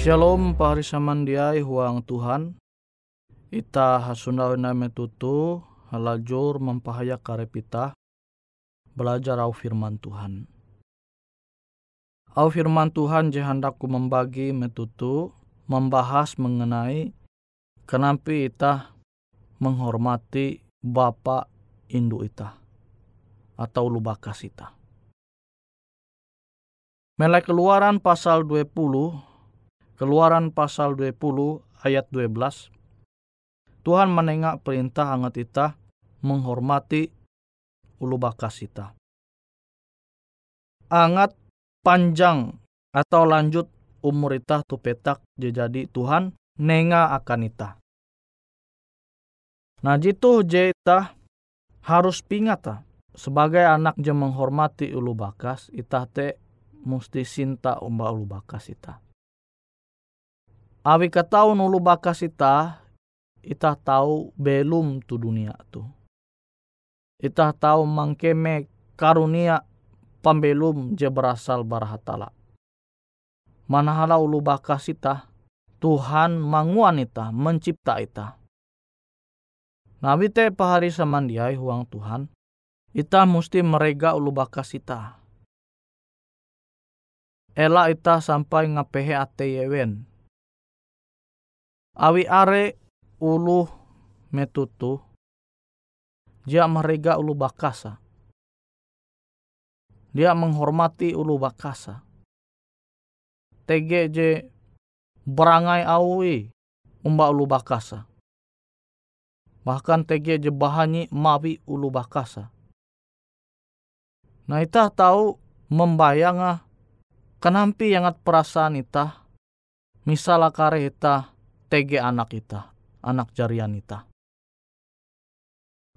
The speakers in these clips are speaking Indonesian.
Shalom pahari samandiai huang Tuhan. Ita hasundaw na metutu halajur mempahaya karepita belajar au firman Tuhan. Au firman Tuhan jehandaku membagi metutu membahas mengenai kenapa ita menghormati Bapak Indu ita atau lubakas ita. Melek keluaran pasal 20 Keluaran pasal 20 ayat 12. Tuhan menengak perintah hangat kita menghormati ulu bakas kita. Angat panjang atau lanjut umur kita tu petak jadi Tuhan nenga akan ita. Nah jitu jeta harus pingat sebagai anak je menghormati ulu bakas ita te musti sinta umba ulu bakas ita. Awi katau nulu bakas ita, ita tahu belum tu dunia tu. Ita tahu mangkeme karunia pembelum je berasal barahatala. Manahala ulu bakas ita, Tuhan manguan ita, mencipta ita. Nabi te pahari samandiai huang Tuhan, ita mesti merega ulu bakas ita. Ela ita sampai ngapehe ate yewen Awi are ulu metutu dia merega ulu bakasa. Dia menghormati ulu bakasa. je berangai awi umba ulu bakasa. Bahkan je bahani mawi ulu bakasa. Nah itah tahu membayang kenampi yangat perasaan itah misal kare itah tege anak kita, anak jarian kita.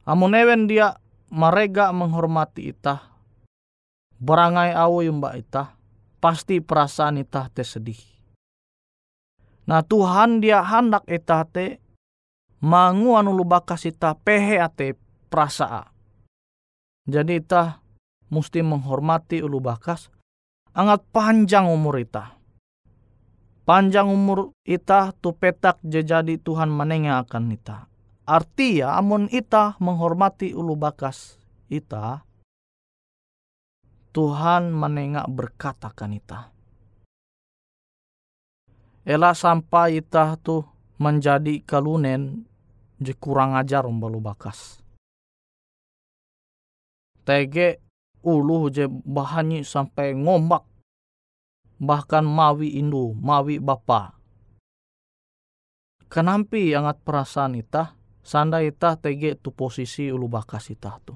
Amunewen dia mereka menghormati ita, berangai awu mbak ita, pasti perasaan ita te sedih. Nah Tuhan dia hendak ita te mangu anu bakas ita pehe ate perasaan. Jadi ita mesti menghormati ulu bakas, angat panjang umur ita panjang umur ita tu petak jejadi Tuhan menengah akan ita. Arti ya amun ita menghormati ulu bakas ita, Tuhan menengah berkatakan ita. Ela sampai ita tu menjadi kalunen je kurang ajar umbalu bakas. Tege ulu je bahanyi sampai ngombak bahkan mawi indu, mawi bapa. Kenampi angat perasaan ita, sanda ita tege tu posisi ulu bakas ita tu.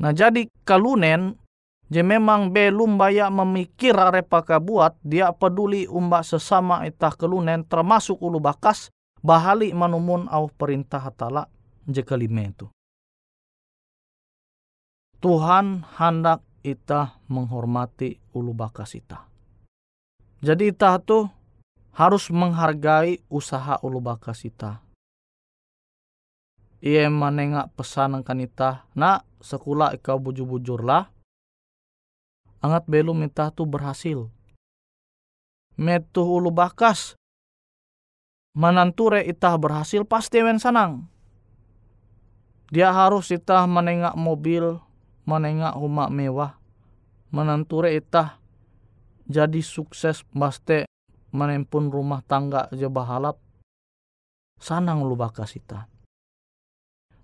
Nah jadi kalunen, je memang belum banyak memikir repaka buat, dia peduli umba sesama ita kalunen termasuk ulu bakas, bahali manumun au perintah hatala je kelima itu. Tuhan hendak ita menghormati ulu bakas ita. Jadi ita tuh harus menghargai usaha ulu bakas ita. Ia menengak pesan kan ita, nak sekolah ikau bujur-bujur lah. Angat belum ita tuh berhasil. Metuh ulu bakas. Mananture ita berhasil pasti men sanang. Dia harus ita menengak mobil menengak rumah mewah menanture itah jadi sukses baste menempun rumah tangga aja bahalap. Sanang lu bakas ita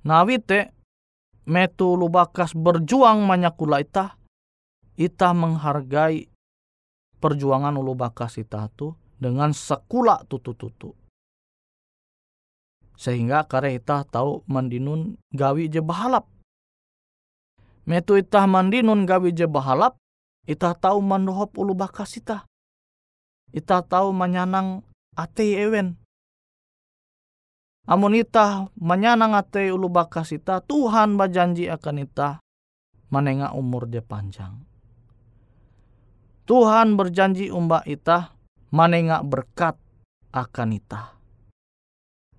nawite metu lu bakas berjuang manyakula ita ita menghargai perjuangan ulu bakas ita tu dengan sekula tutu-tutu. Sehingga kare ita tahu mandinun gawi je bahalap Metu itah mandinun gawi je bahalap, itah tahu mandohop ulu bakas itah. Itah tahu manyanang ate ewen. Amun itah manyanang ate ulu bakas itah, Tuhan bajanji akan itah menengah umur je panjang. Tuhan berjanji umba itah manengak berkat akan itah.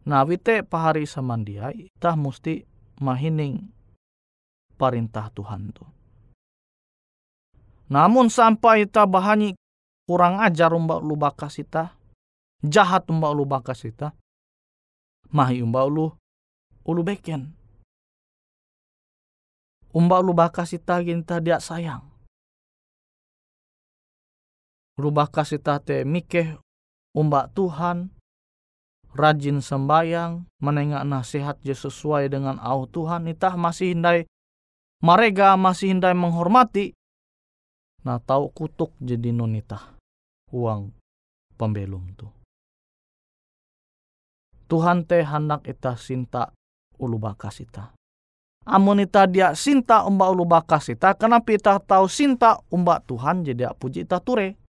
Nah, wite pahari samandia, itah musti mahining perintah Tuhan tu. Namun sampai ta bahani kurang ajar umba ulu bakas jahat umba ulu bakas mahi umba ulu ulu beken. Umba ulu bakas ginta dia sayang. Ulu bakas ita te mikeh umba Tuhan, rajin sembayang, menengak nasihat sesuai dengan au Tuhan, itah masih hindai mereka masih hindai menghormati, nah tahu kutuk jadi nonita uang pembelum tu. Tuhan teh hendak ita sinta ulu bakas ita. Amun ita dia sinta umba ulu bakas ita, kenapa ita tahu sinta umba Tuhan jadi puji ita ture.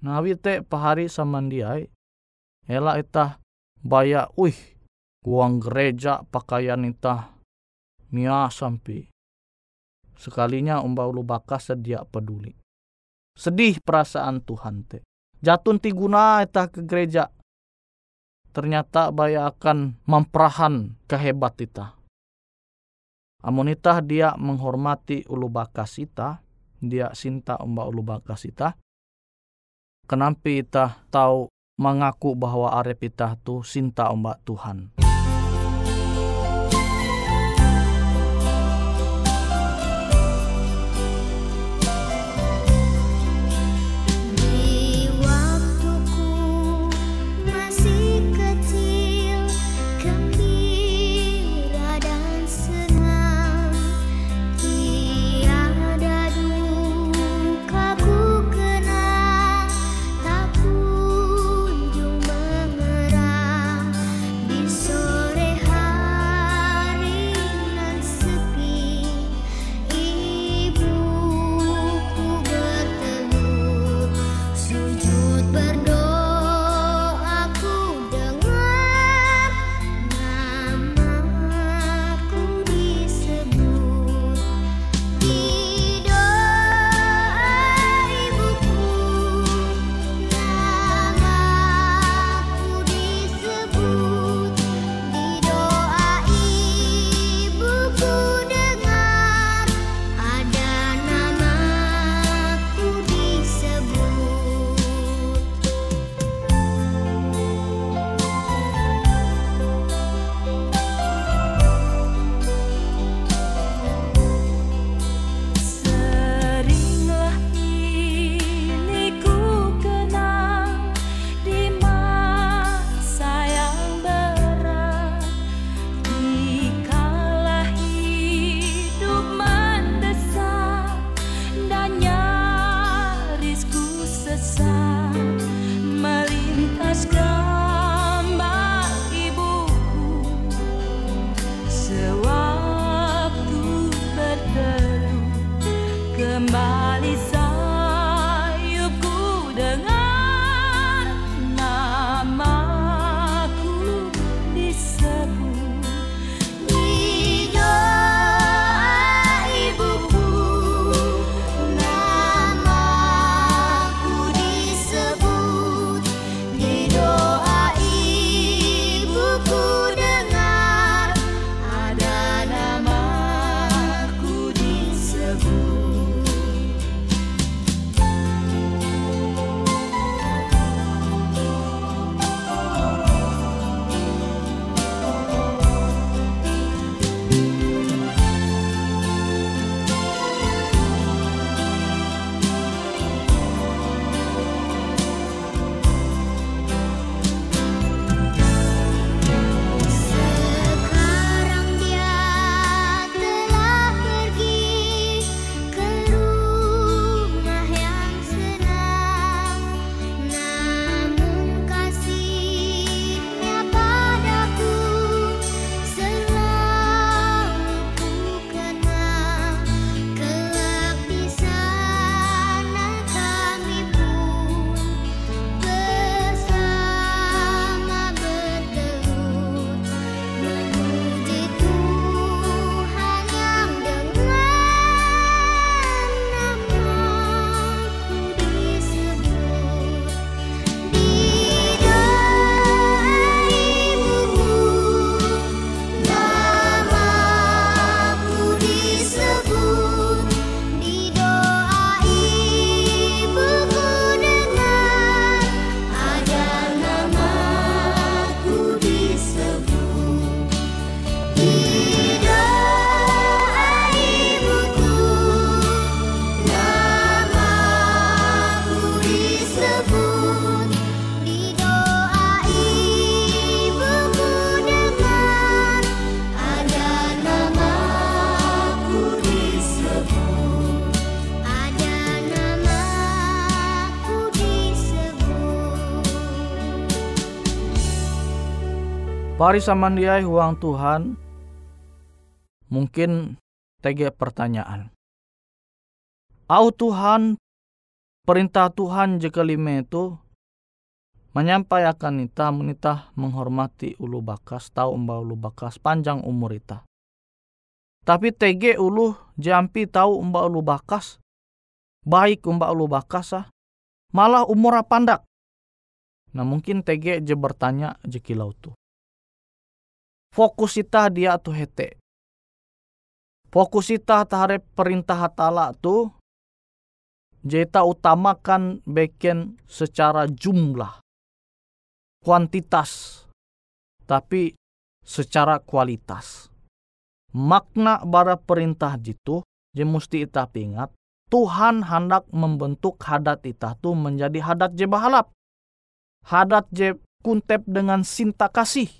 Nah te pahari samandiai Ela ita baya wih uang gereja pakaian ita mia sampai sekalinya umba ulu baka sedia peduli. Sedih perasaan Tuhan te. Jatun tiguna ita ke gereja. Ternyata baya akan memperahan kehebat ita. Amun ita dia menghormati ulu bakas ita, dia sinta umba ulu bakas ita. Kenapa ita tahu mengaku bahwa arep itah tu sinta ombak Tuhan. Pari samandiai huang Tuhan, mungkin tege pertanyaan. Au Tuhan, perintah Tuhan jika lima itu menyampaikan ita menita menghormati ulu bakas, tahu mbak ulu bakas, panjang umur ita. Tapi tege ulu jampi tahu mbak ulu bakas, baik mbak ulu bakas ah, malah umur pandak. Nah mungkin tege je bertanya je kilau tu fokus kita dia tu hete. Fokus kita tarik perintah hatala tu jeta utamakan beken secara jumlah, kuantitas, tapi secara kualitas. Makna bara perintah jitu, je mesti kita ingat, Tuhan hendak membentuk hadat kita tu menjadi hadat je bahalap. Hadat je kuntep dengan cinta kasih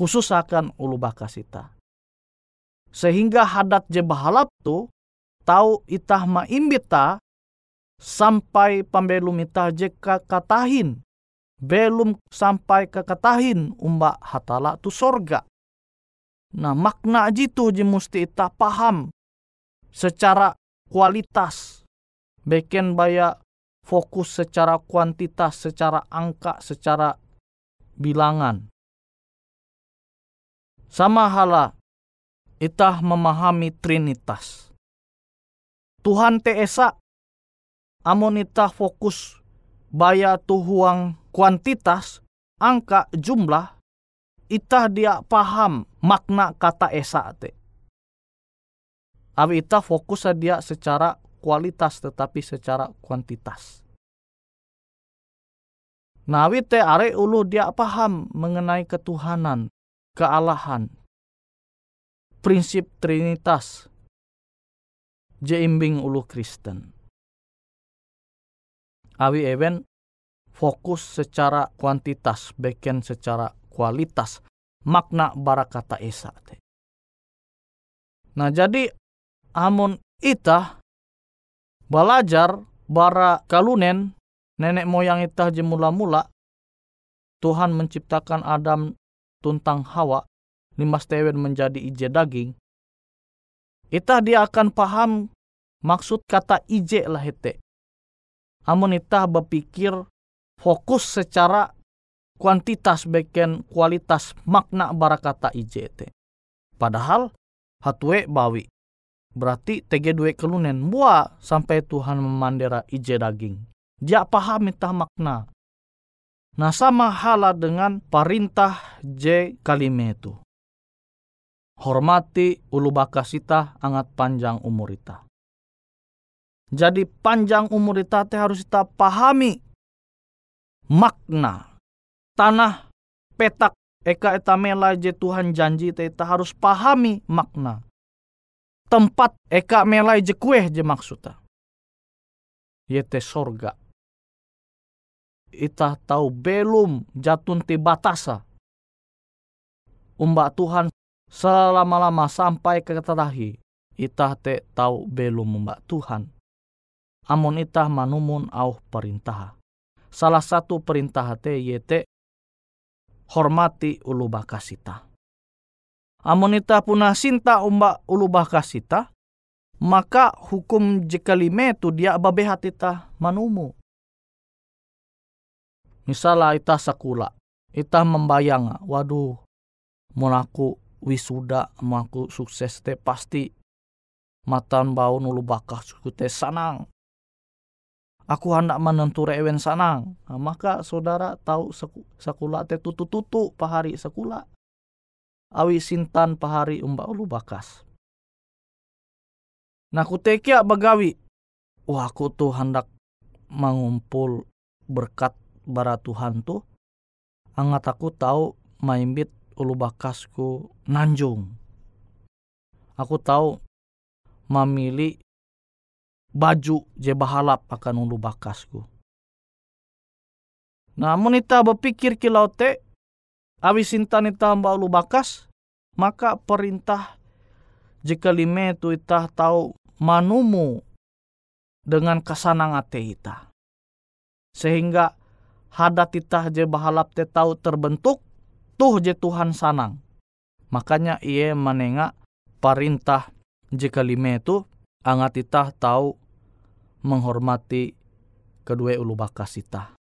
khusus akan ulu bakasita. Sehingga hadat je bahalap tu tahu itah ma imbita sampai pembelum itah je katahin. Belum sampai ke katahin umba hatala tu sorga. Nah makna jitu je mesti itah paham secara kualitas. Beken baya fokus secara kuantitas, secara angka, secara bilangan. Sama hala itah memahami trinitas. Tuhan te esa amon itah fokus baya tuhuang kuantitas, angka jumlah, itah dia paham makna kata esa te. Abi itah fokus dia secara kualitas tetapi secara kuantitas. Nawi te are ulu dia paham mengenai ketuhanan, kealahan, prinsip trinitas, jeimbing ulu Kristen. Awi even fokus secara kuantitas, beken secara kualitas, makna barakata esa. Nah jadi amun ita belajar bara kalunen nenek moyang ita jemula-mula Tuhan menciptakan Adam tuntang Hawa, limas tewen menjadi ije daging, itah dia akan paham maksud kata ije lah hete. Amun itah berpikir fokus secara kuantitas beken kualitas makna barakata ije te. Padahal hatue bawi. Berarti tege dua kelunen buah sampai Tuhan memandera ije daging. Dia paham itah makna. Nah sama hala dengan perintah J kalime itu. Hormati ulu bakasita angat panjang umurita. Jadi panjang umurita te harus kita pahami makna tanah petak eka etamela je Tuhan janji te harus pahami makna tempat eka melai je kue je maksudnya yete sorga ita tahu belum jatun ti batasa. Umba Tuhan selama-lama sampai ke terakhir. Ita te tahu belum umba Tuhan. Amun ita manumun au perintah. Salah satu perintah te yete hormati ulu bakasita. Amun ita punah sinta umba ulu bakasita, maka hukum jekalime tu dia babehat ita manumu Misalnya ita sakula, ita membayang, waduh, mau aku wisuda, mau aku sukses teh pasti matan bau nulu bakah suku teh sanang. Aku hendak menentu rewen sanang. Nah, maka saudara tahu sakula teh tutu-tutu pahari sakula. Awi sintan pahari umba ulu bakas. Nah kutekia bagawi. Wah aku tuh hendak mengumpul berkat bara Tuhan tu angat aku tahu maimbit ulu bakasku nanjung. Aku tahu memilih baju je bahalap akan ulu bakasku. Namun ita berpikir kilau te, awi sinta ita mbak ulu bakas, maka perintah jika lime tu ita tahu manumu dengan kesanang ate ita. Sehingga hadat itah je bahalap te tahu terbentuk tuh je Tuhan sanang. Makanya ia menengak perintah jika lima itu angat kita tahu menghormati kedua ulu bakas kita.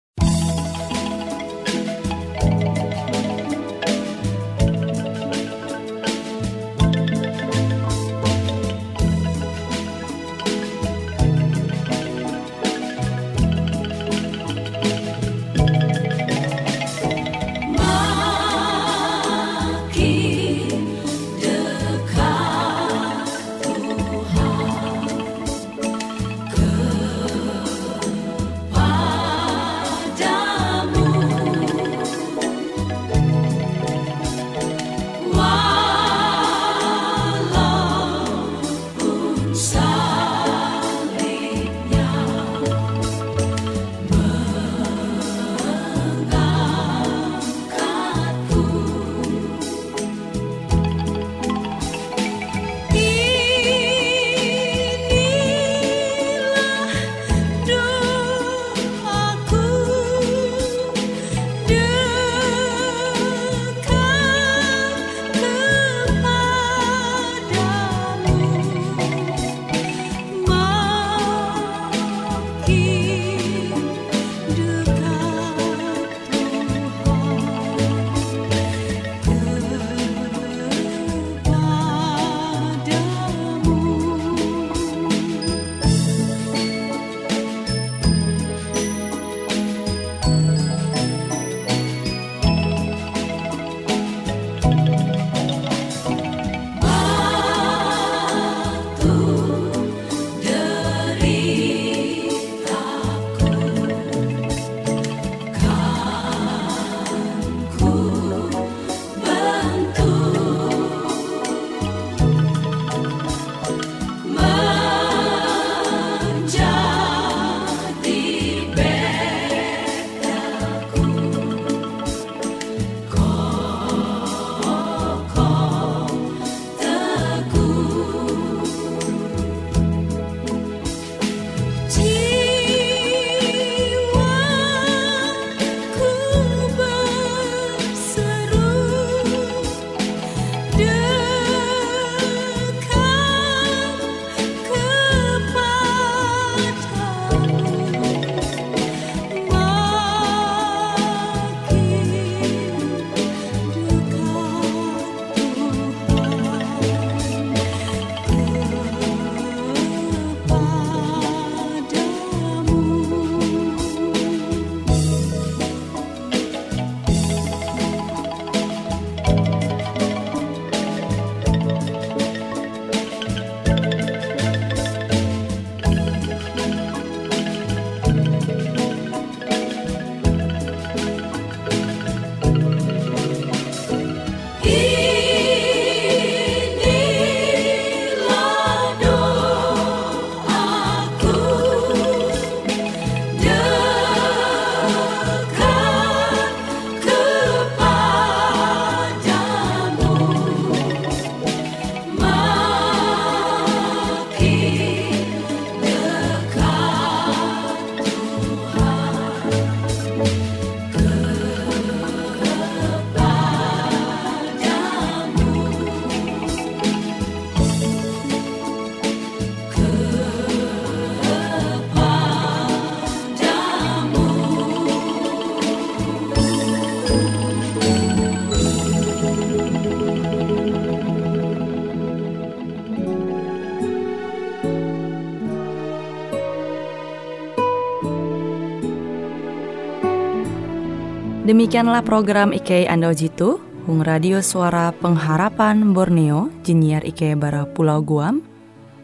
Demikianlah program IK Ando Jitu, Hung Radio Suara Pengharapan Borneo, Jinier IK Bara Pulau Guam,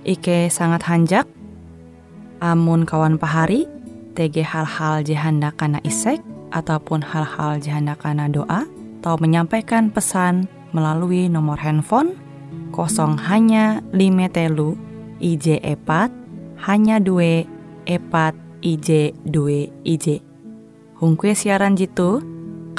IK sangat hanjak, amun kawan pahari, TG hal-hal jihanda kana isek, ataupun hal-hal jihanda kana doa, atau menyampaikan pesan melalui nomor handphone kosong hanya lima telu IJ epat hanya dua epat IJ dua IJ. Hung kue siaran jitu,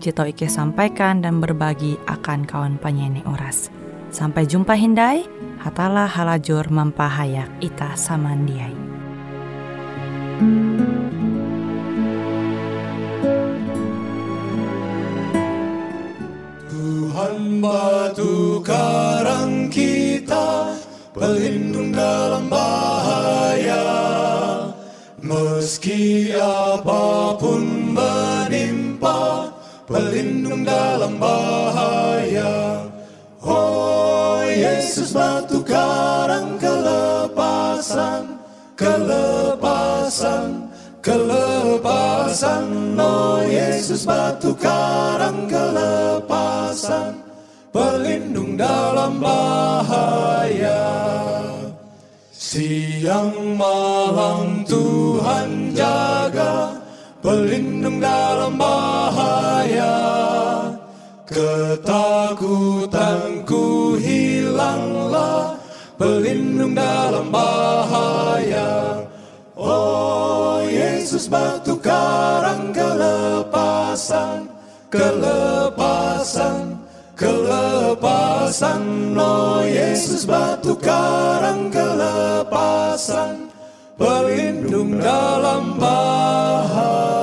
Jito Ike sampaikan dan berbagi akan kawan penyanyi Uras. Sampai jumpa Hindai, hatalah halajur mempahayak Ita Samandiai. Tuhan batu karang kita, pelindung dalam bahaya. Meski apa pun menimpa, pelindung dalam bahaya. Oh Yesus batu karang kelepasan, kelepasan, kelepasan. Oh Yesus batu karang kelepasan, pelindung dalam bahaya. Siang malam Tuhan jaga, pelindung dalam bahaya. Ketakutanku hilanglah, pelindung dalam bahaya. Oh Yesus batu karang kelepasan, kelepasan, kelepasan. Oh Yesus batu karang kelepasan, pelindung dalam bahaya.